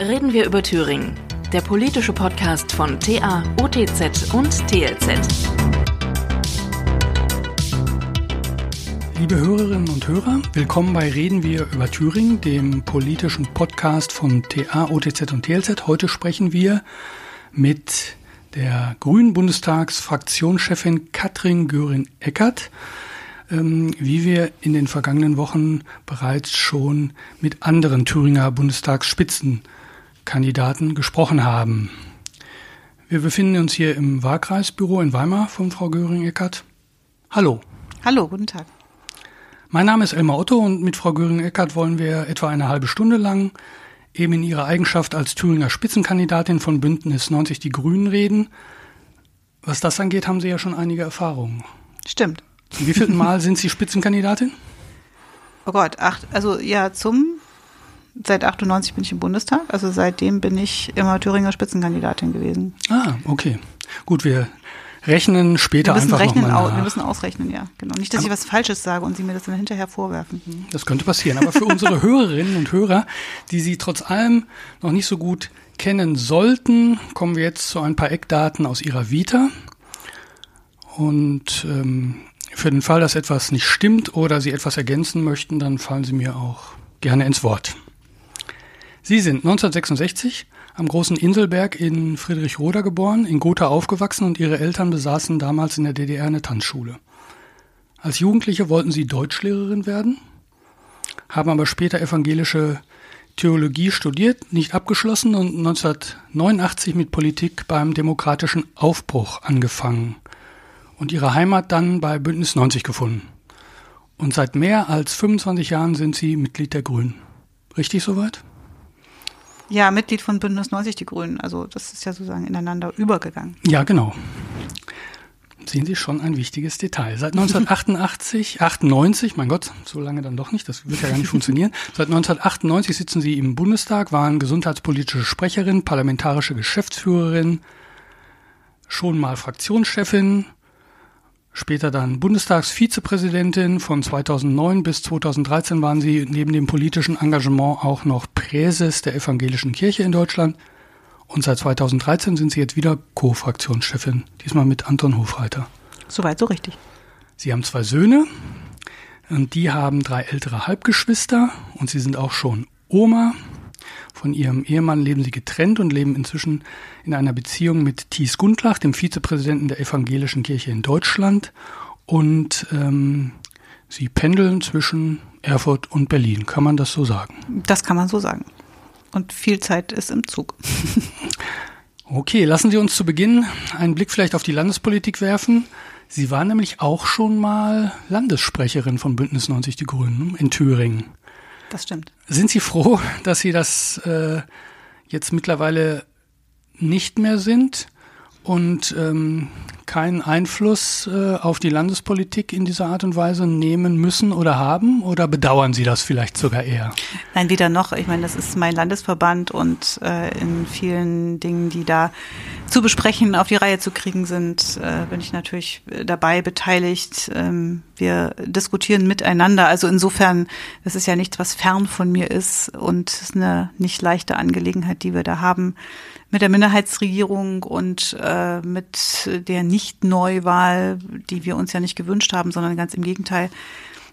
Reden wir über Thüringen, der politische Podcast von TA, OTZ und TLZ. Liebe Hörerinnen und Hörer, willkommen bei Reden wir über Thüringen, dem politischen Podcast von TA, OTZ und TLZ. Heute sprechen wir mit der Grünen Bundestagsfraktionschefin Katrin Göring-Eckert ähm, wie wir in den vergangenen Wochen bereits schon mit anderen Thüringer Bundestagsspitzenkandidaten gesprochen haben. Wir befinden uns hier im Wahlkreisbüro in Weimar von Frau Göring-Eckert. Hallo. Hallo, guten Tag. Mein Name ist Elmar Otto und mit Frau Göring-Eckert wollen wir etwa eine halbe Stunde lang eben in ihrer Eigenschaft als Thüringer Spitzenkandidatin von Bündnis 90 Die Grünen reden. Was das angeht, haben Sie ja schon einige Erfahrungen. Stimmt. Zum wievielten Mal sind Sie Spitzenkandidatin? Oh Gott, acht, also ja, zum, seit 98 bin ich im Bundestag, also seitdem bin ich immer Thüringer Spitzenkandidatin gewesen. Ah, okay. Gut, wir rechnen später wir einfach rechnen nochmal nach. Wir müssen ausrechnen, ja, genau. Nicht, dass ich was Falsches sage und Sie mir das dann hinterher vorwerfen. Das könnte passieren. Aber für unsere Hörerinnen und Hörer, die Sie trotz allem noch nicht so gut kennen sollten, kommen wir jetzt zu ein paar Eckdaten aus Ihrer Vita. Und ähm, für den Fall, dass etwas nicht stimmt oder Sie etwas ergänzen möchten, dann fallen Sie mir auch gerne ins Wort. Sie sind 1966 am großen Inselberg in Friedrichroda geboren, in Gotha aufgewachsen und Ihre Eltern besaßen damals in der DDR eine Tanzschule. Als Jugendliche wollten Sie Deutschlehrerin werden, haben aber später evangelische Theologie studiert, nicht abgeschlossen und 1989 mit Politik beim demokratischen Aufbruch angefangen und ihre Heimat dann bei Bündnis 90 gefunden. Und seit mehr als 25 Jahren sind Sie Mitglied der Grünen. Richtig soweit? Ja, Mitglied von Bündnis 90 Die Grünen. Also das ist ja sozusagen ineinander übergegangen. Ja, genau. Sehen Sie schon ein wichtiges Detail. Seit 1988, 98, mein Gott, so lange dann doch nicht, das wird ja gar nicht funktionieren. Seit 1998 sitzen Sie im Bundestag, waren gesundheitspolitische Sprecherin, parlamentarische Geschäftsführerin, schon mal Fraktionschefin, Später dann Bundestagsvizepräsidentin. Von 2009 bis 2013 waren sie neben dem politischen Engagement auch noch Präses der evangelischen Kirche in Deutschland. Und seit 2013 sind sie jetzt wieder Co-Fraktionschefin, diesmal mit Anton Hofreiter. Soweit so richtig. Sie haben zwei Söhne und die haben drei ältere Halbgeschwister und sie sind auch schon Oma. Von ihrem Ehemann leben sie getrennt und leben inzwischen in einer Beziehung mit Thies Gundlach, dem Vizepräsidenten der Evangelischen Kirche in Deutschland. Und ähm, sie pendeln zwischen Erfurt und Berlin. Kann man das so sagen? Das kann man so sagen. Und viel Zeit ist im Zug. okay, lassen Sie uns zu Beginn einen Blick vielleicht auf die Landespolitik werfen. Sie waren nämlich auch schon mal Landessprecherin von Bündnis 90 Die Grünen in Thüringen. Das stimmt. Sind Sie froh, dass Sie das äh, jetzt mittlerweile nicht mehr sind und ähm, keinen Einfluss äh, auf die Landespolitik in dieser Art und Weise nehmen müssen oder haben? Oder bedauern Sie das vielleicht sogar eher? Nein, weder noch. Ich meine, das ist mein Landesverband und äh, in vielen Dingen, die da zu besprechen, auf die Reihe zu kriegen sind, äh, bin ich natürlich dabei beteiligt. Ähm, wir diskutieren miteinander. Also insofern, das ist ja nichts, was fern von mir ist und es ist eine nicht leichte Angelegenheit, die wir da haben mit der Minderheitsregierung und äh, mit der Nicht-Neuwahl, die wir uns ja nicht gewünscht haben, sondern ganz im Gegenteil.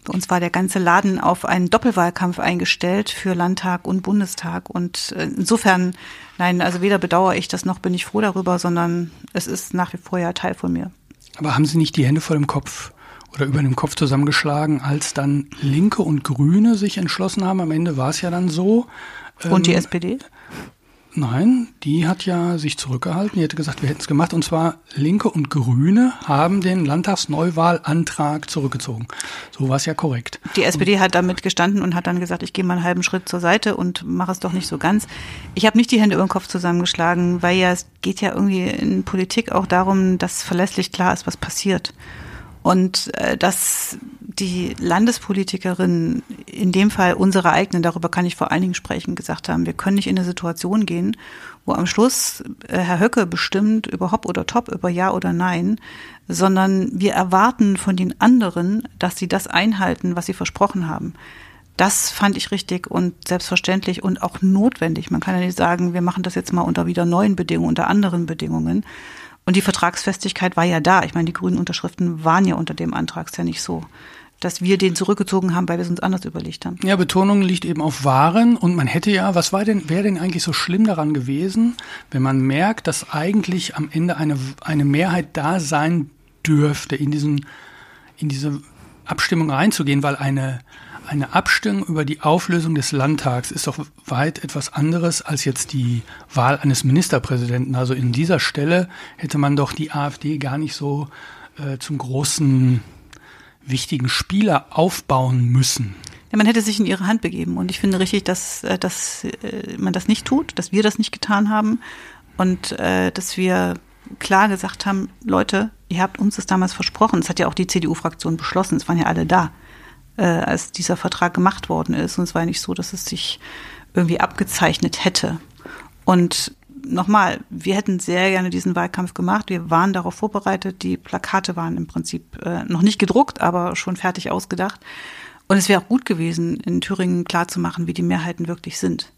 Bei uns war der ganze Laden auf einen Doppelwahlkampf eingestellt für Landtag und Bundestag. Und äh, insofern, nein, also weder bedauere ich das noch bin ich froh darüber, sondern es ist nach wie vor ja Teil von mir. Aber haben Sie nicht die Hände vor dem Kopf oder über dem Kopf zusammengeschlagen, als dann Linke und Grüne sich entschlossen haben? Am Ende war es ja dann so. Und die ähm, SPD? Nein, die hat ja sich zurückgehalten. Die hätte gesagt, wir hätten es gemacht. Und zwar Linke und Grüne haben den Landtagsneuwahlantrag zurückgezogen. So war es ja korrekt. Die SPD hat damit gestanden und hat dann gesagt, ich gehe mal einen halben Schritt zur Seite und mache es doch nicht so ganz. Ich habe nicht die Hände über den Kopf zusammengeschlagen, weil ja es geht ja irgendwie in Politik auch darum, dass verlässlich klar ist, was passiert. Und äh, dass die Landespolitikerinnen, in dem Fall unsere eigenen, darüber kann ich vor allen Dingen sprechen, gesagt haben, wir können nicht in eine Situation gehen, wo am Schluss äh, Herr Höcke bestimmt über Hop oder Top, über Ja oder Nein, sondern wir erwarten von den anderen, dass sie das einhalten, was sie versprochen haben. Das fand ich richtig und selbstverständlich und auch notwendig. Man kann ja nicht sagen, wir machen das jetzt mal unter wieder neuen Bedingungen, unter anderen Bedingungen. Und die Vertragsfestigkeit war ja da. Ich meine, die grünen Unterschriften waren ja unter dem Antrag. Ist ja nicht so, dass wir den zurückgezogen haben, weil wir es uns anders überlegt haben. Ja, Betonung liegt eben auf Waren und man hätte ja, was war denn, wäre denn eigentlich so schlimm daran gewesen, wenn man merkt, dass eigentlich am Ende eine, eine Mehrheit da sein dürfte, in diesen, in diese Abstimmung reinzugehen, weil eine, eine Abstimmung über die Auflösung des Landtags ist doch weit etwas anderes als jetzt die Wahl eines Ministerpräsidenten. Also in dieser Stelle hätte man doch die AfD gar nicht so äh, zum großen wichtigen Spieler aufbauen müssen. Ja, man hätte sich in ihre Hand begeben. Und ich finde richtig, dass, äh, dass äh, man das nicht tut, dass wir das nicht getan haben und äh, dass wir klar gesagt haben, Leute, ihr habt uns das damals versprochen. Das hat ja auch die CDU-Fraktion beschlossen. Es waren ja alle da äh, als dieser Vertrag gemacht worden ist. Und es war nicht so, dass es sich irgendwie abgezeichnet hätte. Und nochmal, wir hätten sehr gerne diesen Wahlkampf gemacht. Wir waren darauf vorbereitet. Die Plakate waren im Prinzip äh, noch nicht gedruckt, aber schon fertig ausgedacht. Und es wäre auch gut gewesen, in Thüringen klarzumachen, wie die Mehrheiten wirklich sind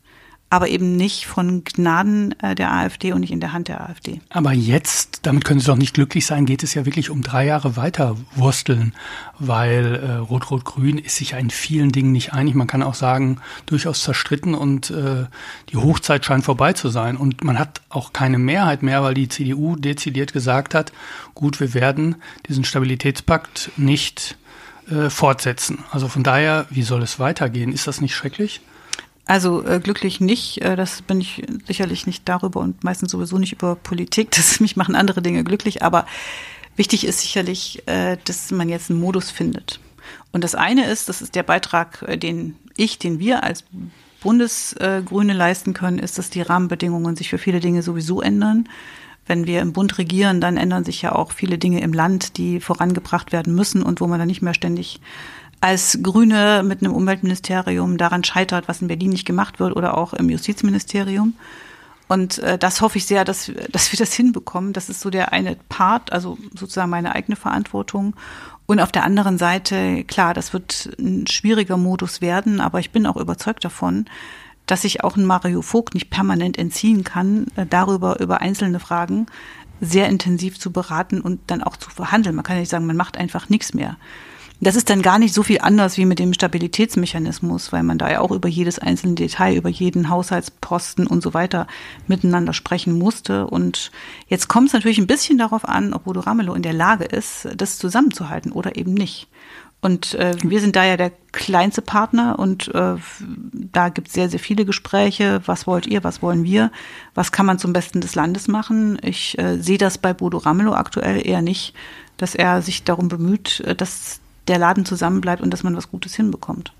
aber eben nicht von Gnaden äh, der AfD und nicht in der Hand der AfD. Aber jetzt, damit können Sie doch nicht glücklich sein, geht es ja wirklich um drei Jahre weiter wursteln, weil äh, Rot-Rot-Grün ist sich ja in vielen Dingen nicht einig. Man kann auch sagen, durchaus zerstritten und äh, die Hochzeit scheint vorbei zu sein. Und man hat auch keine Mehrheit mehr, weil die CDU dezidiert gesagt hat, gut, wir werden diesen Stabilitätspakt nicht äh, fortsetzen. Also von daher, wie soll es weitergehen? Ist das nicht schrecklich? Also äh, glücklich nicht. Äh, das bin ich sicherlich nicht darüber und meistens sowieso nicht über Politik. Das mich machen andere Dinge glücklich. Aber wichtig ist sicherlich, äh, dass man jetzt einen Modus findet. Und das eine ist, das ist der Beitrag, äh, den ich, den wir als Bundesgrüne leisten können, ist, dass die Rahmenbedingungen sich für viele Dinge sowieso ändern. Wenn wir im Bund regieren, dann ändern sich ja auch viele Dinge im Land, die vorangebracht werden müssen und wo man dann nicht mehr ständig als Grüne mit einem Umweltministerium daran scheitert, was in Berlin nicht gemacht wird oder auch im Justizministerium. Und äh, das hoffe ich sehr, dass, dass wir das hinbekommen. Das ist so der eine Part, also sozusagen meine eigene Verantwortung. Und auf der anderen Seite, klar, das wird ein schwieriger Modus werden, aber ich bin auch überzeugt davon, dass sich auch ein Mario Vogt nicht permanent entziehen kann, äh, darüber, über einzelne Fragen sehr intensiv zu beraten und dann auch zu verhandeln. Man kann ja nicht sagen, man macht einfach nichts mehr. Das ist dann gar nicht so viel anders wie mit dem Stabilitätsmechanismus, weil man da ja auch über jedes einzelne Detail, über jeden Haushaltsposten und so weiter miteinander sprechen musste. Und jetzt kommt es natürlich ein bisschen darauf an, ob Bodo Ramelow in der Lage ist, das zusammenzuhalten oder eben nicht. Und äh, wir sind da ja der kleinste Partner und äh, da gibt es sehr, sehr viele Gespräche. Was wollt ihr, was wollen wir? Was kann man zum Besten des Landes machen? Ich äh, sehe das bei Bodo Ramelow aktuell eher nicht, dass er sich darum bemüht, äh, dass der Laden zusammenbleibt und dass man was Gutes hinbekommt.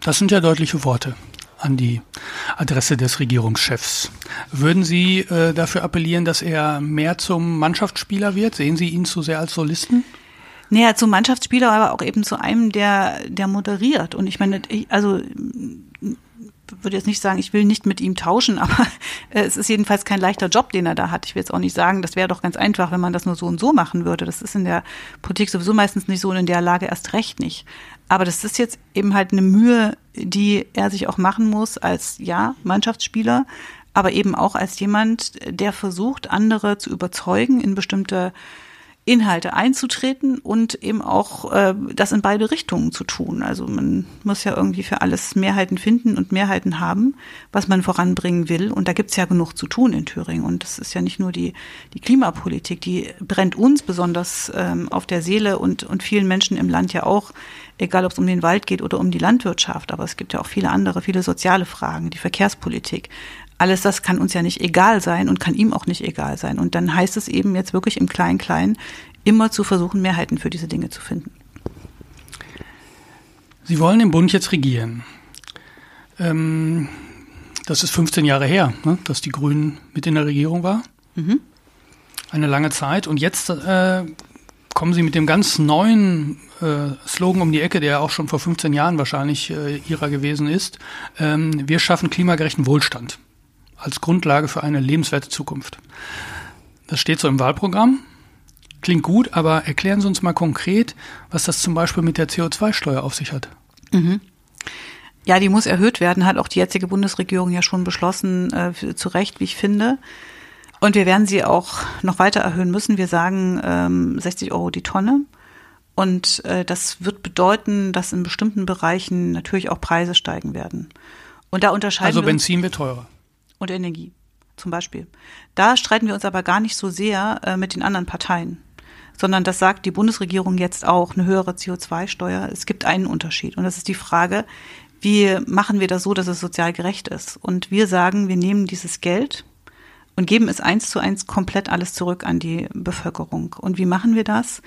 Das sind ja deutliche Worte an die Adresse des Regierungschefs. Würden Sie äh, dafür appellieren, dass er mehr zum Mannschaftsspieler wird? Sehen Sie ihn zu sehr als Solisten? Naja, zum Mannschaftsspieler, aber auch eben zu einem, der, der moderiert. Und ich meine, also würde jetzt nicht sagen, ich will nicht mit ihm tauschen, aber äh, es ist jedenfalls kein leichter Job, den er da hat. Ich will jetzt auch nicht sagen, das wäre doch ganz einfach, wenn man das nur so und so machen würde. Das ist in der Politik sowieso meistens nicht so und in der Lage erst recht nicht. Aber das ist jetzt eben halt eine Mühe, die er sich auch machen muss als, ja, Mannschaftsspieler, aber eben auch als jemand, der versucht, andere zu überzeugen in bestimmte Inhalte einzutreten und eben auch äh, das in beide Richtungen zu tun. Also man muss ja irgendwie für alles Mehrheiten finden und Mehrheiten haben, was man voranbringen will. Und da gibt's ja genug zu tun in Thüringen. Und das ist ja nicht nur die, die Klimapolitik, die brennt uns besonders ähm, auf der Seele und, und vielen Menschen im Land ja auch, egal ob es um den Wald geht oder um die Landwirtschaft. Aber es gibt ja auch viele andere, viele soziale Fragen, die Verkehrspolitik alles das kann uns ja nicht egal sein und kann ihm auch nicht egal sein. Und dann heißt es eben jetzt wirklich im Klein-Klein immer zu versuchen, Mehrheiten für diese Dinge zu finden. Sie wollen im Bund jetzt regieren. Ähm, das ist 15 Jahre her, ne, dass die Grünen mit in der Regierung war. Mhm. Eine lange Zeit. Und jetzt äh, kommen Sie mit dem ganz neuen äh, Slogan um die Ecke, der auch schon vor 15 Jahren wahrscheinlich äh, Ihrer gewesen ist. Ähm, wir schaffen klimagerechten Wohlstand als Grundlage für eine lebenswerte Zukunft. Das steht so im Wahlprogramm. Klingt gut, aber erklären Sie uns mal konkret, was das zum Beispiel mit der CO2-Steuer auf sich hat. Mhm. Ja, die muss erhöht werden, hat auch die jetzige Bundesregierung ja schon beschlossen, äh, zu Recht, wie ich finde. Und wir werden sie auch noch weiter erhöhen müssen. Wir sagen ähm, 60 Euro die Tonne. Und äh, das wird bedeuten, dass in bestimmten Bereichen natürlich auch Preise steigen werden. Und da unterscheiden also wir Benzin wird teurer. Und Energie zum Beispiel. Da streiten wir uns aber gar nicht so sehr äh, mit den anderen Parteien, sondern das sagt die Bundesregierung jetzt auch, eine höhere CO2-Steuer. Es gibt einen Unterschied und das ist die Frage, wie machen wir das so, dass es sozial gerecht ist? Und wir sagen, wir nehmen dieses Geld und geben es eins zu eins komplett alles zurück an die Bevölkerung. Und wie machen wir das?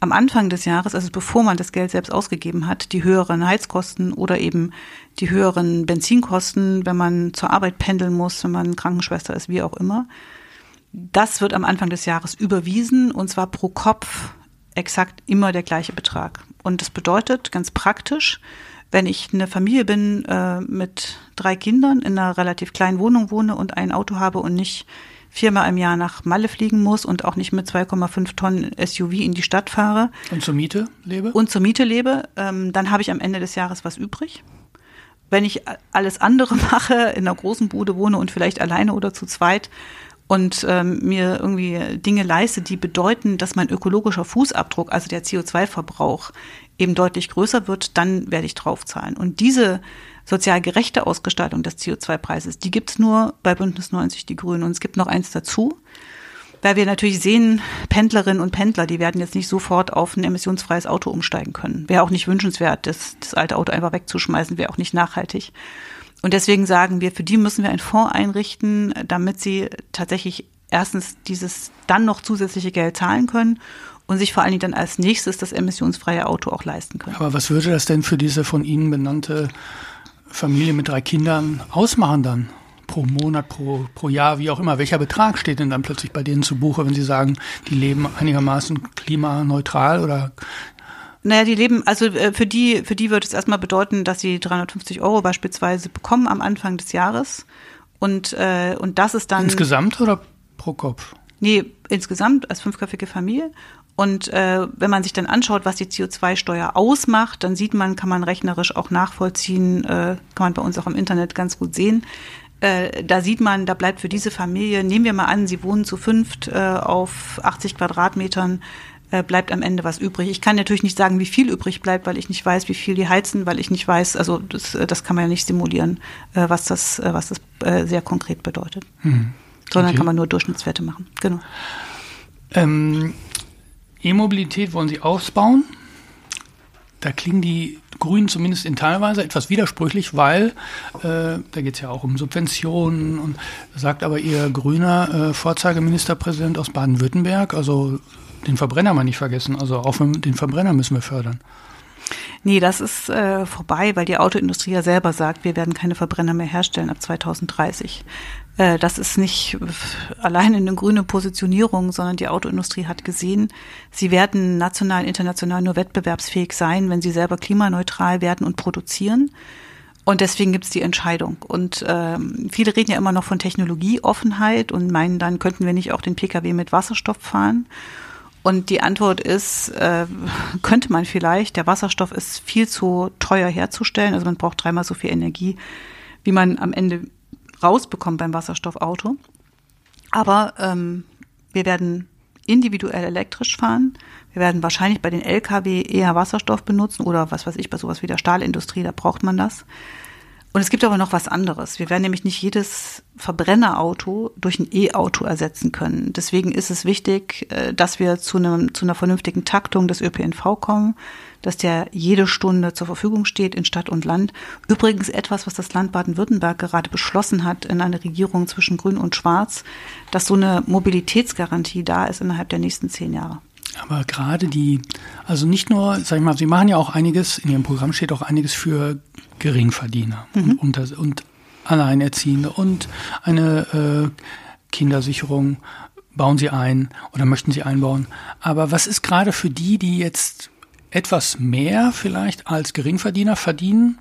Am Anfang des Jahres, also bevor man das Geld selbst ausgegeben hat, die höheren Heizkosten oder eben die höheren Benzinkosten, wenn man zur Arbeit pendeln muss, wenn man Krankenschwester ist, wie auch immer. Das wird am Anfang des Jahres überwiesen und zwar pro Kopf exakt immer der gleiche Betrag. Und das bedeutet ganz praktisch, wenn ich eine Familie bin äh, mit drei Kindern in einer relativ kleinen Wohnung wohne und ein Auto habe und nicht viermal im Jahr nach Malle fliegen muss und auch nicht mit 2,5 Tonnen SUV in die Stadt fahre. Und zur Miete lebe? Und zur Miete lebe, ähm, dann habe ich am Ende des Jahres was übrig. Wenn ich alles andere mache, in einer großen Bude wohne und vielleicht alleine oder zu zweit und ähm, mir irgendwie Dinge leiste, die bedeuten, dass mein ökologischer Fußabdruck, also der CO2-Verbrauch, eben deutlich größer wird, dann werde ich draufzahlen. Und diese sozial gerechte Ausgestaltung des CO2-Preises, die gibt's nur bei Bündnis 90 Die Grünen. Und es gibt noch eins dazu, weil wir natürlich sehen, Pendlerinnen und Pendler, die werden jetzt nicht sofort auf ein emissionsfreies Auto umsteigen können. Wäre auch nicht wünschenswert, das, das alte Auto einfach wegzuschmeißen, wäre auch nicht nachhaltig. Und deswegen sagen wir, für die müssen wir einen Fonds einrichten, damit sie tatsächlich erstens dieses dann noch zusätzliche Geld zahlen können und sich vor allen Dingen dann als nächstes das emissionsfreie Auto auch leisten können. Aber was würde das denn für diese von Ihnen benannte Familie mit drei Kindern ausmachen dann? Pro Monat, pro, pro Jahr, wie auch immer. Welcher Betrag steht denn dann plötzlich bei denen zu Buche, wenn Sie sagen, die leben einigermaßen klimaneutral oder naja, die leben, also äh, für die, für die wird es erstmal bedeuten, dass sie 350 Euro beispielsweise bekommen am Anfang des Jahres. Und, äh, und das ist dann. Insgesamt oder pro Kopf? Nee, insgesamt als fünfköpfige Familie. Und äh, wenn man sich dann anschaut, was die CO2-Steuer ausmacht, dann sieht man, kann man rechnerisch auch nachvollziehen, äh, kann man bei uns auch im Internet ganz gut sehen. Äh, da sieht man, da bleibt für diese Familie, nehmen wir mal an, sie wohnen zu fünft äh, auf 80 Quadratmetern, äh, bleibt am Ende was übrig. Ich kann natürlich nicht sagen, wie viel übrig bleibt, weil ich nicht weiß, wie viel die heizen, weil ich nicht weiß, also das, äh, das kann man ja nicht simulieren, äh, was das, was das sehr konkret bedeutet. Hm. Sondern okay. kann man nur Durchschnittswerte machen. Genau. Ähm, E-Mobilität wollen Sie ausbauen. Da klingen die Grünen zumindest in teilweise etwas widersprüchlich, weil äh, da geht es ja auch um Subventionen und sagt aber Ihr grüner äh, Vorzeigeministerpräsident aus Baden-Württemberg, also den Verbrenner mal nicht vergessen, also auch den Verbrenner müssen wir fördern. Nee, das ist äh, vorbei, weil die Autoindustrie ja selber sagt, wir werden keine Verbrenner mehr herstellen ab 2030. Äh, das ist nicht allein eine grüne Positionierung, sondern die Autoindustrie hat gesehen, sie werden national, international nur wettbewerbsfähig sein, wenn sie selber klimaneutral werden und produzieren. Und deswegen gibt es die Entscheidung. Und ähm, viele reden ja immer noch von Technologieoffenheit und meinen, dann könnten wir nicht auch den Pkw mit Wasserstoff fahren. Und die Antwort ist, äh, könnte man vielleicht. Der Wasserstoff ist viel zu teuer herzustellen. Also man braucht dreimal so viel Energie, wie man am Ende rausbekommt beim Wasserstoffauto. Aber ähm, wir werden individuell elektrisch fahren. Wir werden wahrscheinlich bei den Lkw eher Wasserstoff benutzen oder was weiß ich, bei sowas wie der Stahlindustrie, da braucht man das. Und es gibt aber noch was anderes. Wir werden nämlich nicht jedes Verbrennerauto durch ein E-Auto ersetzen können. Deswegen ist es wichtig, äh, dass wir zu, einem, zu einer vernünftigen Taktung des ÖPNV kommen, dass der jede Stunde zur Verfügung steht in Stadt und Land. Übrigens etwas, was das Land Baden-Württemberg gerade beschlossen hat in einer Regierung zwischen Grün und Schwarz, dass so eine Mobilitätsgarantie da ist innerhalb der nächsten zehn Jahre. Aber gerade die, also nicht nur, sag ich mal, Sie machen ja auch einiges, in Ihrem Programm steht auch einiges für Geringverdiener mhm. und, und, und Alleinerziehende und eine äh, Kindersicherung bauen Sie ein oder möchten Sie einbauen. Aber was ist gerade für die, die jetzt etwas mehr vielleicht als Geringverdiener verdienen,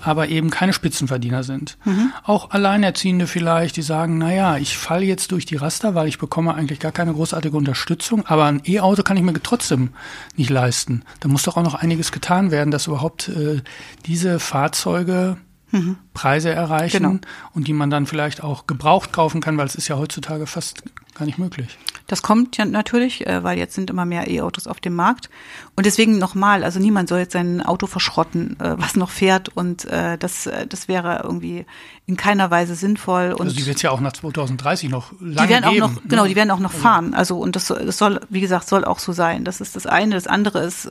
aber eben keine Spitzenverdiener sind. Mhm. Auch Alleinerziehende vielleicht, die sagen, naja, ich falle jetzt durch die Raster, weil ich bekomme eigentlich gar keine großartige Unterstützung, aber ein E-Auto kann ich mir trotzdem nicht leisten. Da muss doch auch noch einiges getan werden, dass überhaupt äh, diese Fahrzeuge mhm. Preise erreichen genau. und die man dann vielleicht auch gebraucht kaufen kann, weil es ist ja heutzutage fast gar nicht möglich. Das kommt ja natürlich, äh, weil jetzt sind immer mehr E-Autos auf dem Markt. Und deswegen nochmal, also niemand soll jetzt sein Auto verschrotten, äh, was noch fährt. Und äh, das, das wäre irgendwie in keiner Weise sinnvoll. Und also die wird es ja auch nach 2030 noch lange die werden geben. Auch noch, genau, die werden auch noch also fahren. Also und das, das soll, wie gesagt, soll auch so sein. Das ist das eine. Das andere ist,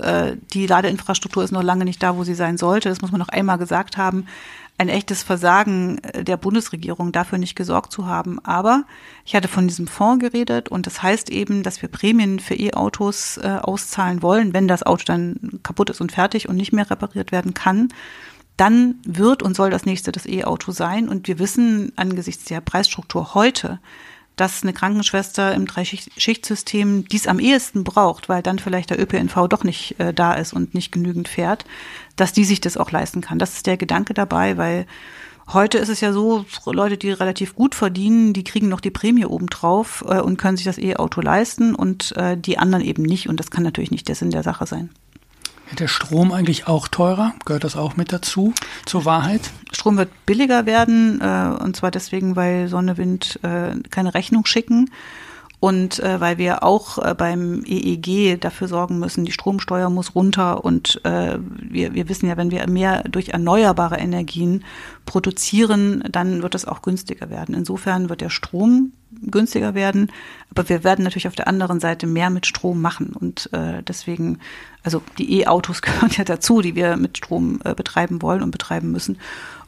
die Ladeinfrastruktur ist noch lange nicht da, wo sie sein sollte. Das muss man noch einmal gesagt haben ein echtes Versagen äh, der Bundesregierung, dafür nicht gesorgt zu haben. Aber ich hatte von diesem Fonds geredet und das heißt eben, dass wir Prämien für E-Autos äh, auszahlen wollen, wenn das Auto dann kaputt ist und fertig und nicht mehr repariert werden kann. Dann wird und soll das nächste das E-Auto sein. Und wir wissen angesichts der Preisstruktur heute, dass eine Krankenschwester im Dreischichtsystem dies am ehesten braucht, weil dann vielleicht der ÖPNV doch nicht äh, da ist und nicht genügend fährt, dass die sich das auch leisten kann. Das ist der Gedanke dabei, weil heute ist es ja so, Leute, die relativ gut verdienen, die kriegen noch die Prämie obendrauf äh, und können sich das E-Auto leisten und äh, die anderen eben nicht. Und das kann natürlich nicht der Sinn der Sache sein. Der Strom eigentlich auch teurer? Gehört das auch mit dazu, zur Wahrheit? Strom wird billiger werden, äh, und zwar deswegen, weil Sonne, Wind äh, keine Rechnung schicken und äh, weil wir auch äh, beim EEG dafür sorgen müssen, die Stromsteuer muss runter und äh, wir, wir wissen ja, wenn wir mehr durch erneuerbare Energien produzieren, dann wird es auch günstiger werden. Insofern wird der Strom günstiger werden, aber wir werden natürlich auf der anderen Seite mehr mit Strom machen und äh, deswegen, also die E-Autos gehören ja dazu, die wir mit Strom äh, betreiben wollen und betreiben müssen.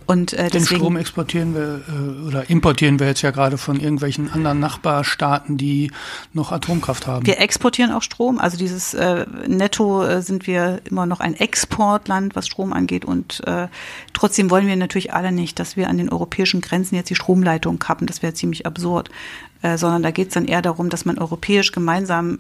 Und, äh, Den Strom exportieren wir äh, oder importieren wir jetzt ja gerade von irgendwelchen anderen Nachbarstaaten, die noch Atomkraft haben. Wir exportieren auch Strom. Also dieses äh, Netto äh, sind wir immer noch ein Exportland, was Strom angeht. Und äh, trotzdem wollen wir natürlich alle nicht, dass wir an den europäischen Grenzen jetzt die Stromleitung kappen. Das wäre ziemlich absurd. Äh, sondern da geht es dann eher darum, dass man europäisch gemeinsam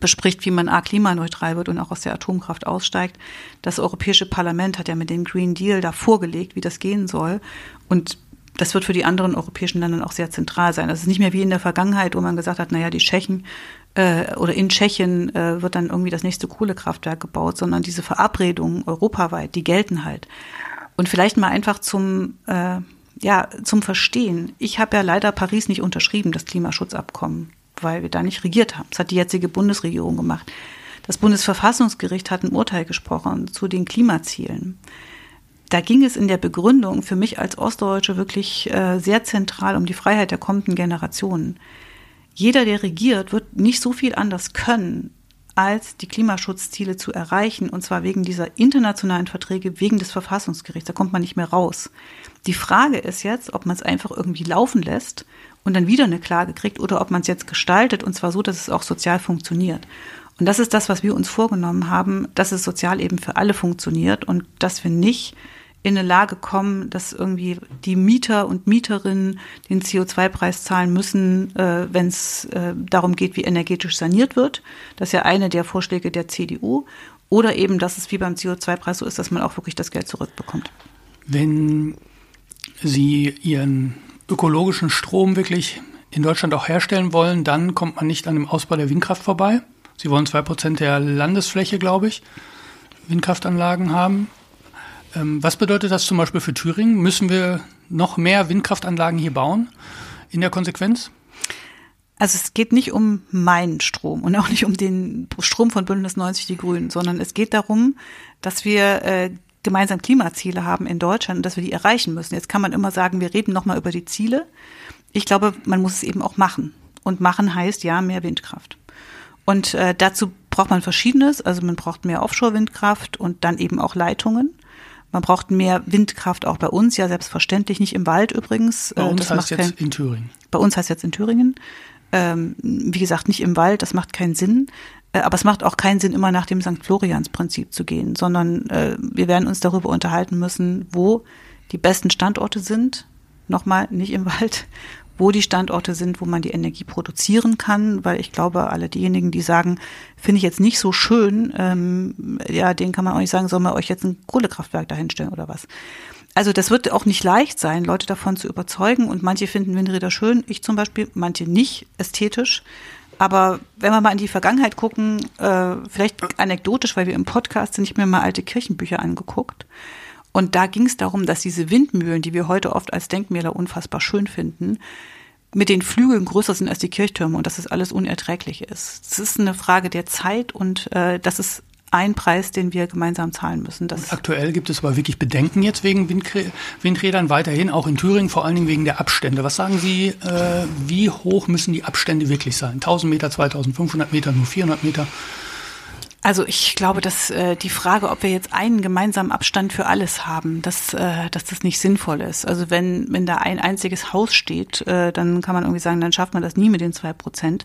bespricht, wie man A klimaneutral wird und auch aus der Atomkraft aussteigt. Das Europäische Parlament hat ja mit dem Green Deal da vorgelegt, wie das gehen soll. Und das wird für die anderen europäischen Länder auch sehr zentral sein. Das ist nicht mehr wie in der Vergangenheit, wo man gesagt hat, naja, die Tschechen äh, oder in Tschechien äh, wird dann irgendwie das nächste Kohlekraftwerk gebaut, sondern diese Verabredungen europaweit, die gelten halt. Und vielleicht mal einfach zum äh, ja, zum Verstehen. Ich habe ja leider Paris nicht unterschrieben, das Klimaschutzabkommen weil wir da nicht regiert haben. Das hat die jetzige Bundesregierung gemacht. Das Bundesverfassungsgericht hat ein Urteil gesprochen zu den Klimazielen. Da ging es in der Begründung für mich als Ostdeutsche wirklich äh, sehr zentral um die Freiheit der kommenden Generationen. Jeder, der regiert, wird nicht so viel anders können, als die Klimaschutzziele zu erreichen, und zwar wegen dieser internationalen Verträge, wegen des Verfassungsgerichts. Da kommt man nicht mehr raus. Die Frage ist jetzt, ob man es einfach irgendwie laufen lässt und dann wieder eine Klage kriegt oder ob man es jetzt gestaltet und zwar so, dass es auch sozial funktioniert. Und das ist das, was wir uns vorgenommen haben, dass es sozial eben für alle funktioniert und dass wir nicht in eine Lage kommen, dass irgendwie die Mieter und Mieterinnen den CO2-Preis zahlen müssen, äh, wenn es äh, darum geht, wie energetisch saniert wird. Das ist ja eine der Vorschläge der CDU. Oder eben, dass es wie beim CO2-Preis so ist, dass man auch wirklich das Geld zurückbekommt. Wenn Sie Ihren ökologischen Strom wirklich in Deutschland auch herstellen wollen, dann kommt man nicht an dem Ausbau der Windkraft vorbei. Sie wollen zwei Prozent der Landesfläche, glaube ich, Windkraftanlagen haben. Ähm, was bedeutet das zum Beispiel für Thüringen? Müssen wir noch mehr Windkraftanlagen hier bauen in der Konsequenz? Also es geht nicht um meinen Strom und auch nicht um den Strom von Bündnis 90 Die Grünen, sondern es geht darum, dass wir äh, gemeinsam Klimaziele haben in Deutschland und dass wir die erreichen müssen. Jetzt kann man immer sagen, wir reden nochmal über die Ziele. Ich glaube, man muss es eben auch machen. Und machen heißt ja mehr Windkraft. Und äh, dazu braucht man Verschiedenes. Also man braucht mehr Offshore-Windkraft und dann eben auch Leitungen. Man braucht mehr Windkraft auch bei uns, ja selbstverständlich, nicht im Wald übrigens. Bei äh, uns das heißt jetzt kein, in Thüringen. Bei uns heißt jetzt in Thüringen. Ähm, wie gesagt, nicht im Wald, das macht keinen Sinn. Äh, aber es macht auch keinen Sinn, immer nach dem St. Florians-Prinzip zu gehen, sondern äh, wir werden uns darüber unterhalten müssen, wo die besten Standorte sind. Nochmal, nicht im Wald. wo die Standorte sind, wo man die Energie produzieren kann, weil ich glaube, alle diejenigen, die sagen, finde ich jetzt nicht so schön, ähm, ja, denen kann man auch nicht sagen, soll man euch jetzt ein Kohlekraftwerk dahinstellen oder was. Also das wird auch nicht leicht sein, Leute davon zu überzeugen. Und manche finden Windräder schön, ich zum Beispiel, manche nicht ästhetisch. Aber wenn wir mal in die Vergangenheit gucken, äh, vielleicht anekdotisch, weil wir im Podcast sind, ich mir mal alte Kirchenbücher angeguckt. Und da ging es darum, dass diese Windmühlen, die wir heute oft als Denkmäler unfassbar schön finden, mit den Flügeln größer sind als die Kirchtürme und dass das alles unerträglich ist. Es ist eine Frage der Zeit und äh, das ist ein Preis, den wir gemeinsam zahlen müssen. Aktuell gibt es aber wirklich Bedenken jetzt wegen Windrädern weiterhin, auch in Thüringen, vor allen Dingen wegen der Abstände. Was sagen Sie, äh, wie hoch müssen die Abstände wirklich sein? 1000 Meter, 2500 Meter, nur 400 Meter? Also ich glaube, dass äh, die Frage, ob wir jetzt einen gemeinsamen Abstand für alles haben, dass, äh, dass das nicht sinnvoll ist. Also wenn, wenn da ein einziges Haus steht, äh, dann kann man irgendwie sagen, dann schafft man das nie mit den zwei Prozent.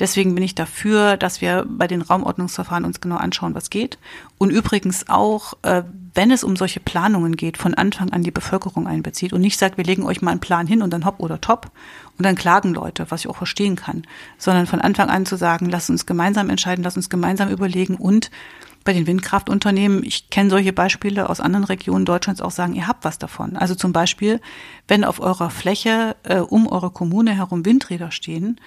Deswegen bin ich dafür, dass wir bei den Raumordnungsverfahren uns genau anschauen, was geht. Und übrigens auch, äh, wenn es um solche Planungen geht, von Anfang an die Bevölkerung einbezieht und nicht sagt, wir legen euch mal einen Plan hin und dann hopp oder top und dann klagen Leute, was ich auch verstehen kann, sondern von Anfang an zu sagen, lass uns gemeinsam entscheiden, lass uns gemeinsam überlegen und bei den Windkraftunternehmen, ich kenne solche Beispiele aus anderen Regionen Deutschlands auch sagen, ihr habt was davon. Also zum Beispiel, wenn auf eurer Fläche äh, um eure Kommune herum Windräder stehen,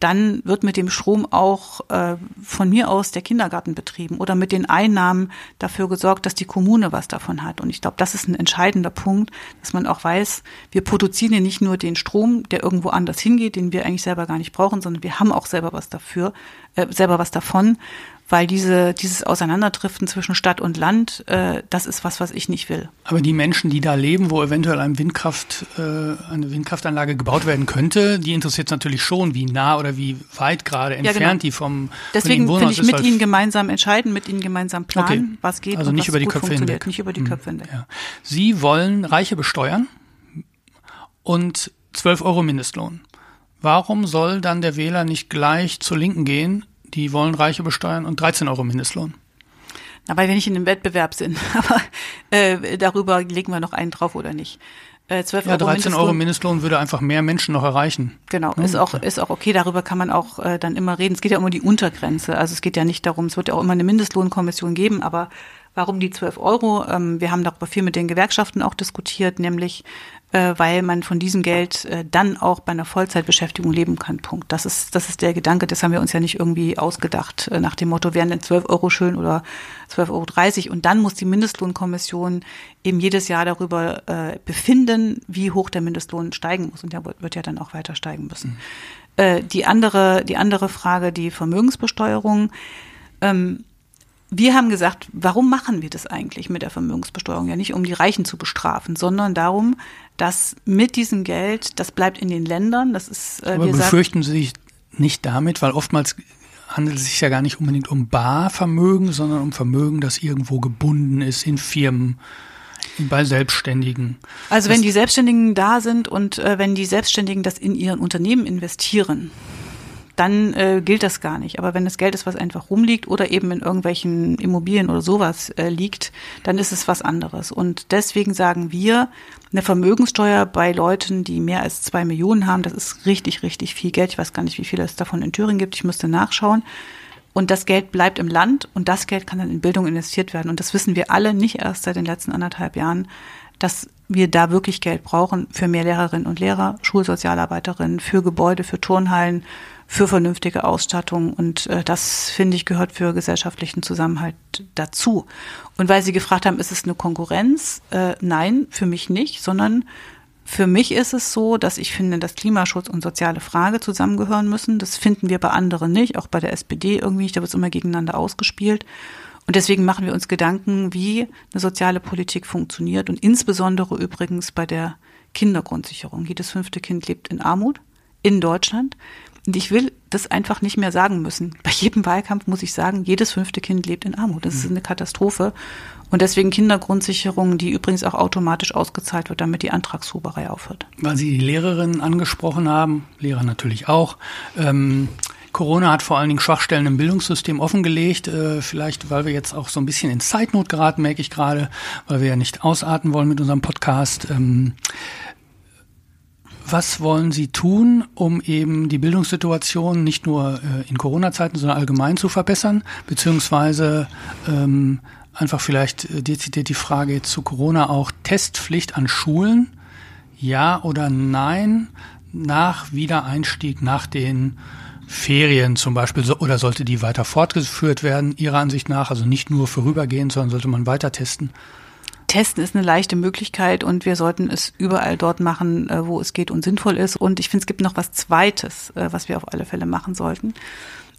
dann wird mit dem Strom auch äh, von mir aus der Kindergarten betrieben oder mit den Einnahmen dafür gesorgt, dass die Kommune was davon hat. Und ich glaube, das ist ein entscheidender Punkt, dass man auch weiß, wir produzieren ja nicht nur den Strom, der irgendwo anders hingeht, den wir eigentlich selber gar nicht brauchen, sondern wir haben auch selber was dafür, äh, selber was davon weil diese, dieses Auseinanderdriften zwischen Stadt und Land, äh, das ist was, was ich nicht will. Aber die Menschen, die da leben, wo eventuell ein Windkraft, äh, eine Windkraftanlage gebaut werden könnte, die interessiert es natürlich schon, wie nah oder wie weit gerade entfernt ja, genau. die vom Deswegen will ich mit ihnen gemeinsam entscheiden, mit ihnen gemeinsam planen, okay. was geht also und nicht was über die Köpfe hinweg. Nicht über die hm. Köpfe hinweg. Ja. Sie wollen Reiche besteuern und 12 Euro Mindestlohn. Warum soll dann der Wähler nicht gleich zur Linken gehen die wollen Reiche besteuern und 13 Euro Mindestlohn. Na, weil wir nicht in einem Wettbewerb sind. Aber äh, darüber legen wir noch einen drauf oder nicht. Äh, 12 ja, Euro 13 Mindestlohn. Euro Mindestlohn würde einfach mehr Menschen noch erreichen. Genau, ne? ist auch ist auch okay. Darüber kann man auch äh, dann immer reden. Es geht ja immer um die Untergrenze. Also es geht ja nicht darum. Es wird ja auch immer eine Mindestlohnkommission geben, aber Warum die 12 Euro? Ähm, wir haben darüber viel mit den Gewerkschaften auch diskutiert, nämlich äh, weil man von diesem Geld äh, dann auch bei einer Vollzeitbeschäftigung leben kann. Punkt. Das ist, das ist der Gedanke, das haben wir uns ja nicht irgendwie ausgedacht, äh, nach dem Motto, wären denn 12 Euro schön oder 12,30 Euro. Und dann muss die Mindestlohnkommission eben jedes Jahr darüber äh, befinden, wie hoch der Mindestlohn steigen muss. Und der wird ja dann auch weiter steigen müssen. Mhm. Äh, die andere, die andere Frage, die Vermögensbesteuerung. Ähm, wir haben gesagt, warum machen wir das eigentlich mit der Vermögensbesteuerung? Ja, nicht um die Reichen zu bestrafen, sondern darum, dass mit diesem Geld, das bleibt in den Ländern, das ist. Äh, Aber befürchten sagen, Sie sich nicht damit, weil oftmals handelt es sich ja gar nicht unbedingt um Barvermögen, sondern um Vermögen, das irgendwo gebunden ist in Firmen, bei Selbstständigen. Also wenn die Selbstständigen da sind und äh, wenn die Selbstständigen das in ihren Unternehmen investieren, dann äh, gilt das gar nicht. Aber wenn das Geld ist, was einfach rumliegt oder eben in irgendwelchen Immobilien oder sowas äh, liegt, dann ist es was anderes. Und deswegen sagen wir, eine Vermögenssteuer bei Leuten, die mehr als zwei Millionen haben, das ist richtig, richtig viel Geld. Ich weiß gar nicht, wie viel es davon in Thüringen gibt. Ich müsste nachschauen. Und das Geld bleibt im Land und das Geld kann dann in Bildung investiert werden. Und das wissen wir alle nicht erst seit den letzten anderthalb Jahren, dass wir da wirklich Geld brauchen für mehr Lehrerinnen und Lehrer, Schulsozialarbeiterinnen, für Gebäude, für Turnhallen, für vernünftige Ausstattung. Und äh, das, finde ich, gehört für gesellschaftlichen Zusammenhalt dazu. Und weil Sie gefragt haben, ist es eine Konkurrenz? Äh, nein, für mich nicht, sondern für mich ist es so, dass ich finde, dass Klimaschutz und soziale Frage zusammengehören müssen. Das finden wir bei anderen nicht, auch bei der SPD irgendwie nicht. Da wird es immer gegeneinander ausgespielt. Und deswegen machen wir uns Gedanken, wie eine soziale Politik funktioniert und insbesondere übrigens bei der Kindergrundsicherung. Jedes fünfte Kind lebt in Armut in Deutschland. Und ich will das einfach nicht mehr sagen müssen. Bei jedem Wahlkampf muss ich sagen, jedes fünfte Kind lebt in Armut. Das ist mhm. eine Katastrophe. Und deswegen Kindergrundsicherung, die übrigens auch automatisch ausgezahlt wird, damit die Antragshuberei aufhört. Weil Sie die Lehrerinnen angesprochen haben, Lehrer natürlich auch. Ähm, Corona hat vor allen Dingen Schwachstellen im Bildungssystem offengelegt. Äh, vielleicht, weil wir jetzt auch so ein bisschen in Zeitnot geraten, merke ich gerade, weil wir ja nicht ausarten wollen mit unserem Podcast. Ähm, was wollen Sie tun, um eben die Bildungssituation nicht nur äh, in Corona-Zeiten, sondern allgemein zu verbessern, beziehungsweise ähm, einfach vielleicht äh, dezidiert die Frage zu Corona auch Testpflicht an Schulen, ja oder nein, nach Wiedereinstieg, nach den Ferien zum Beispiel, oder sollte die weiter fortgeführt werden, Ihrer Ansicht nach, also nicht nur vorübergehend, sondern sollte man weiter testen? Testen ist eine leichte Möglichkeit und wir sollten es überall dort machen, äh, wo es geht und sinnvoll ist. Und ich finde, es gibt noch was Zweites, äh, was wir auf alle Fälle machen sollten.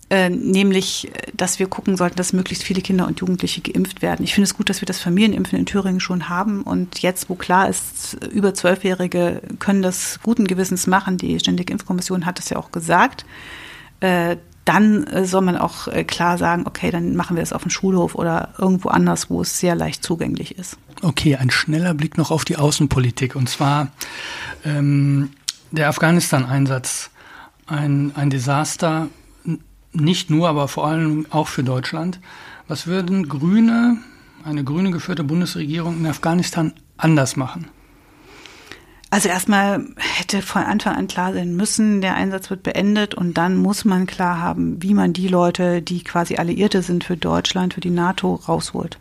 Äh, nämlich, dass wir gucken sollten, dass möglichst viele Kinder und Jugendliche geimpft werden. Ich finde es gut, dass wir das Familienimpfen in Thüringen schon haben und jetzt, wo klar ist, über Zwölfjährige können das guten Gewissens machen, die Ständige Impfkommission hat das ja auch gesagt, äh, dann äh, soll man auch äh, klar sagen, okay, dann machen wir es auf dem Schulhof oder irgendwo anders, wo es sehr leicht zugänglich ist. Okay, ein schneller Blick noch auf die Außenpolitik und zwar ähm, der Afghanistan-Einsatz. Ein, ein Desaster, nicht nur, aber vor allem auch für Deutschland. Was würden Grüne, eine grüne geführte Bundesregierung in Afghanistan anders machen? Also erstmal hätte von Anfang an klar sein müssen, der Einsatz wird beendet und dann muss man klar haben, wie man die Leute, die quasi Alliierte sind für Deutschland, für die NATO, rausholt.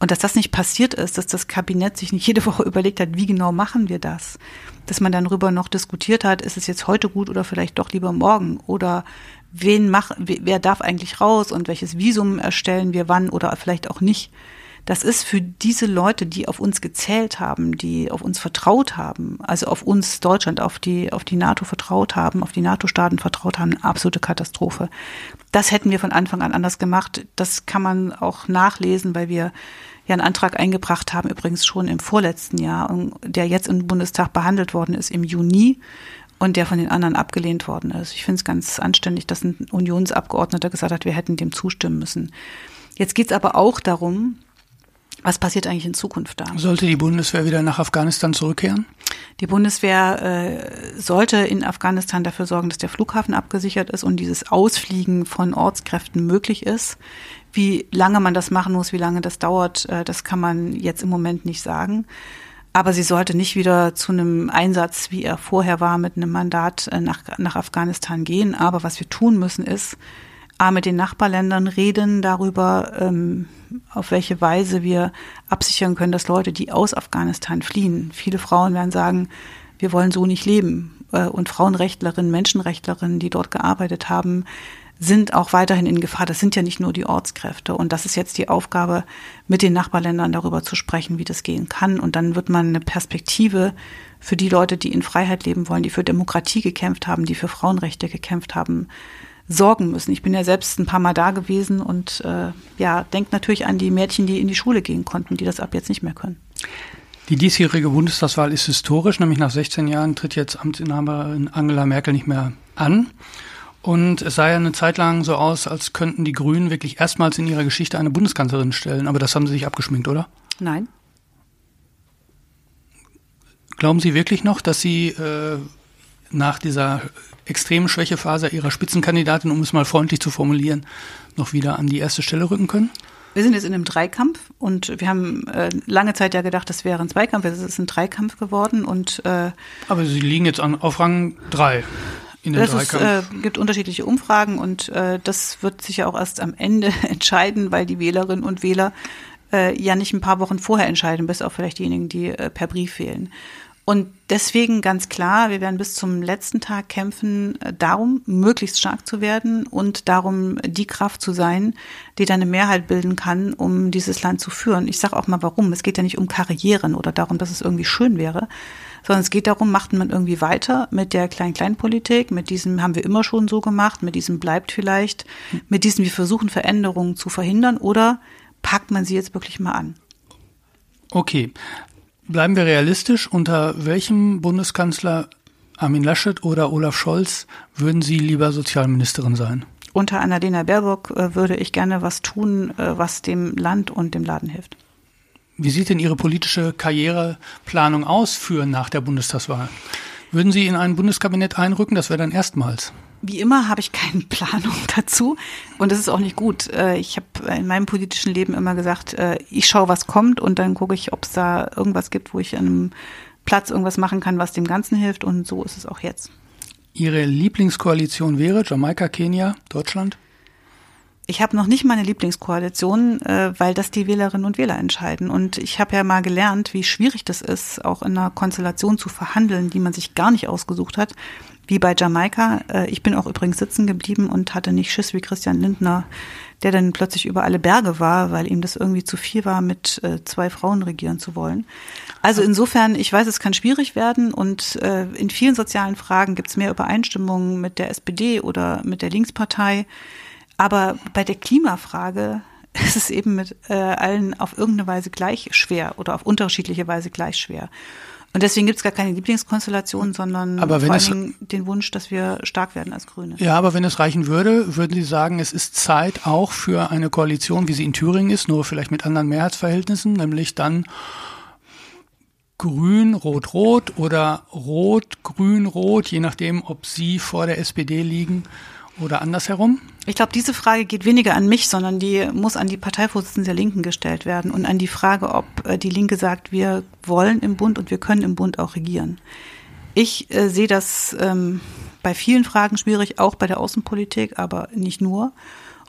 Und dass das nicht passiert ist, dass das Kabinett sich nicht jede Woche überlegt hat, wie genau machen wir das, dass man dann darüber noch diskutiert hat, ist es jetzt heute gut oder vielleicht doch lieber morgen oder wen mach, wer darf eigentlich raus und welches Visum erstellen wir wann oder vielleicht auch nicht. Das ist für diese Leute, die auf uns gezählt haben, die auf uns vertraut haben, also auf uns Deutschland, auf die, auf die NATO vertraut haben, auf die NATO-Staaten vertraut haben, eine absolute Katastrophe. Das hätten wir von Anfang an anders gemacht. Das kann man auch nachlesen, weil wir ja einen Antrag eingebracht haben, übrigens schon im vorletzten Jahr, der jetzt im Bundestag behandelt worden ist im Juni und der von den anderen abgelehnt worden ist. Ich finde es ganz anständig, dass ein Unionsabgeordneter gesagt hat, wir hätten dem zustimmen müssen. Jetzt geht es aber auch darum, was passiert eigentlich in Zukunft da? Sollte die Bundeswehr wieder nach Afghanistan zurückkehren? Die Bundeswehr äh, sollte in Afghanistan dafür sorgen, dass der Flughafen abgesichert ist und dieses Ausfliegen von Ortskräften möglich ist. Wie lange man das machen muss, wie lange das dauert, äh, das kann man jetzt im Moment nicht sagen. Aber sie sollte nicht wieder zu einem Einsatz, wie er vorher war, mit einem Mandat äh, nach, nach Afghanistan gehen. Aber was wir tun müssen, ist, A, mit den Nachbarländern reden darüber, ähm, auf welche Weise wir absichern können, dass Leute, die aus Afghanistan fliehen, viele Frauen werden sagen, wir wollen so nicht leben. Äh, und Frauenrechtlerinnen, Menschenrechtlerinnen, die dort gearbeitet haben, sind auch weiterhin in Gefahr. Das sind ja nicht nur die Ortskräfte. Und das ist jetzt die Aufgabe, mit den Nachbarländern darüber zu sprechen, wie das gehen kann. Und dann wird man eine Perspektive für die Leute, die in Freiheit leben wollen, die für Demokratie gekämpft haben, die für Frauenrechte gekämpft haben, sorgen müssen. Ich bin ja selbst ein paar Mal da gewesen und äh, ja, denkt natürlich an die Mädchen, die in die Schule gehen konnten, die das ab jetzt nicht mehr können. Die diesjährige Bundestagswahl ist historisch, nämlich nach 16 Jahren tritt jetzt Amtsinhaberin Angela Merkel nicht mehr an. Und es sah ja eine Zeit lang so aus, als könnten die Grünen wirklich erstmals in ihrer Geschichte eine Bundeskanzlerin stellen. Aber das haben sie sich abgeschminkt, oder? Nein. Glauben Sie wirklich noch, dass Sie äh, nach dieser extremen Schwächephase ihrer Spitzenkandidatin, um es mal freundlich zu formulieren, noch wieder an die erste Stelle rücken können? Wir sind jetzt in einem Dreikampf und wir haben äh, lange Zeit ja gedacht, das wäre ein Zweikampf. Es ist ein Dreikampf geworden und äh, aber Sie liegen jetzt an, auf Rang drei in den Es äh, gibt unterschiedliche Umfragen und äh, das wird sich ja auch erst am Ende entscheiden, weil die Wählerinnen und Wähler äh, ja nicht ein paar Wochen vorher entscheiden, bis auf vielleicht diejenigen, die äh, per Brief wählen. Und deswegen ganz klar, wir werden bis zum letzten Tag kämpfen, äh, darum, möglichst stark zu werden und darum, die Kraft zu sein, die dann eine Mehrheit bilden kann, um dieses Land zu führen. Ich sage auch mal warum. Es geht ja nicht um Karrieren oder darum, dass es irgendwie schön wäre, sondern es geht darum, macht man irgendwie weiter mit der Klein-Klein-Politik, mit diesem haben wir immer schon so gemacht, mit diesem bleibt vielleicht, mit diesem wir versuchen Veränderungen zu verhindern oder packt man sie jetzt wirklich mal an? Okay, Bleiben wir realistisch. Unter welchem Bundeskanzler Armin Laschet oder Olaf Scholz würden Sie lieber Sozialministerin sein? Unter Annalena Baerbock äh, würde ich gerne was tun, äh, was dem Land und dem Laden hilft. Wie sieht denn Ihre politische Karriereplanung aus für nach der Bundestagswahl? Würden Sie in ein Bundeskabinett einrücken? Das wäre dann erstmals. Wie immer habe ich keine Planung dazu und das ist auch nicht gut. Äh, ich habe in meinem politischen Leben immer gesagt, äh, ich schaue, was kommt und dann gucke ich, ob es da irgendwas gibt, wo ich einem Platz irgendwas machen kann, was dem Ganzen hilft. Und so ist es auch jetzt. Ihre Lieblingskoalition wäre Jamaika, Kenia, Deutschland? Ich habe noch nicht meine Lieblingskoalition, äh, weil das die Wählerinnen und Wähler entscheiden. Und ich habe ja mal gelernt, wie schwierig das ist, auch in einer Konstellation zu verhandeln, die man sich gar nicht ausgesucht hat, wie bei Jamaika. Äh, ich bin auch übrigens sitzen geblieben und hatte nicht Schiss wie Christian Lindner, der dann plötzlich über alle Berge war, weil ihm das irgendwie zu viel war, mit äh, zwei Frauen regieren zu wollen. Also insofern, ich weiß, es kann schwierig werden und äh, in vielen sozialen Fragen gibt es mehr Übereinstimmungen mit der SPD oder mit der Linkspartei. Aber bei der Klimafrage ist es eben mit äh, allen auf irgendeine Weise gleich schwer oder auf unterschiedliche Weise gleich schwer. Und deswegen gibt es gar keine Lieblingskonstellation, sondern aber vor allem den Wunsch, dass wir stark werden als Grüne. Ja, aber wenn es reichen würde, würden Sie sagen, es ist Zeit auch für eine Koalition, wie sie in Thüringen ist, nur vielleicht mit anderen Mehrheitsverhältnissen, nämlich dann Grün, Rot, Rot oder Rot, Grün, Rot, je nachdem, ob Sie vor der SPD liegen oder andersherum? Ich glaube, diese Frage geht weniger an mich, sondern die muss an die Parteivorsitzenden der Linken gestellt werden und an die Frage, ob äh, die Linke sagt, wir wollen im Bund und wir können im Bund auch regieren. Ich äh, sehe das ähm, bei vielen Fragen schwierig, auch bei der Außenpolitik, aber nicht nur.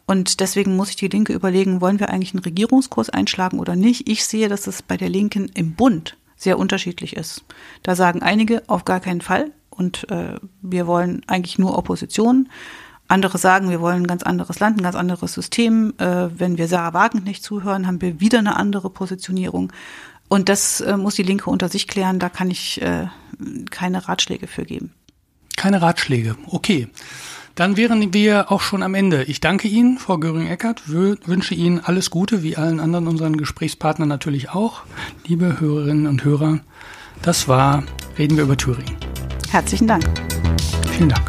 Und deswegen muss sich die Linke überlegen, wollen wir eigentlich einen Regierungskurs einschlagen oder nicht? Ich sehe, dass es bei der Linken im Bund sehr unterschiedlich ist. Da sagen einige auf gar keinen Fall und äh, wir wollen eigentlich nur Opposition. Andere sagen, wir wollen ein ganz anderes Land, ein ganz anderes System. Äh, wenn wir Sarah Wagner nicht zuhören, haben wir wieder eine andere Positionierung. Und das äh, muss die Linke unter sich klären. Da kann ich äh, keine Ratschläge für geben. Keine Ratschläge. Okay. Dann wären wir auch schon am Ende. Ich danke Ihnen, Frau Göring-Eckert, wünsche Ihnen alles Gute, wie allen anderen unseren Gesprächspartnern natürlich auch. Liebe Hörerinnen und Hörer, das war Reden wir über Thüringen. Herzlichen Dank. Vielen Dank.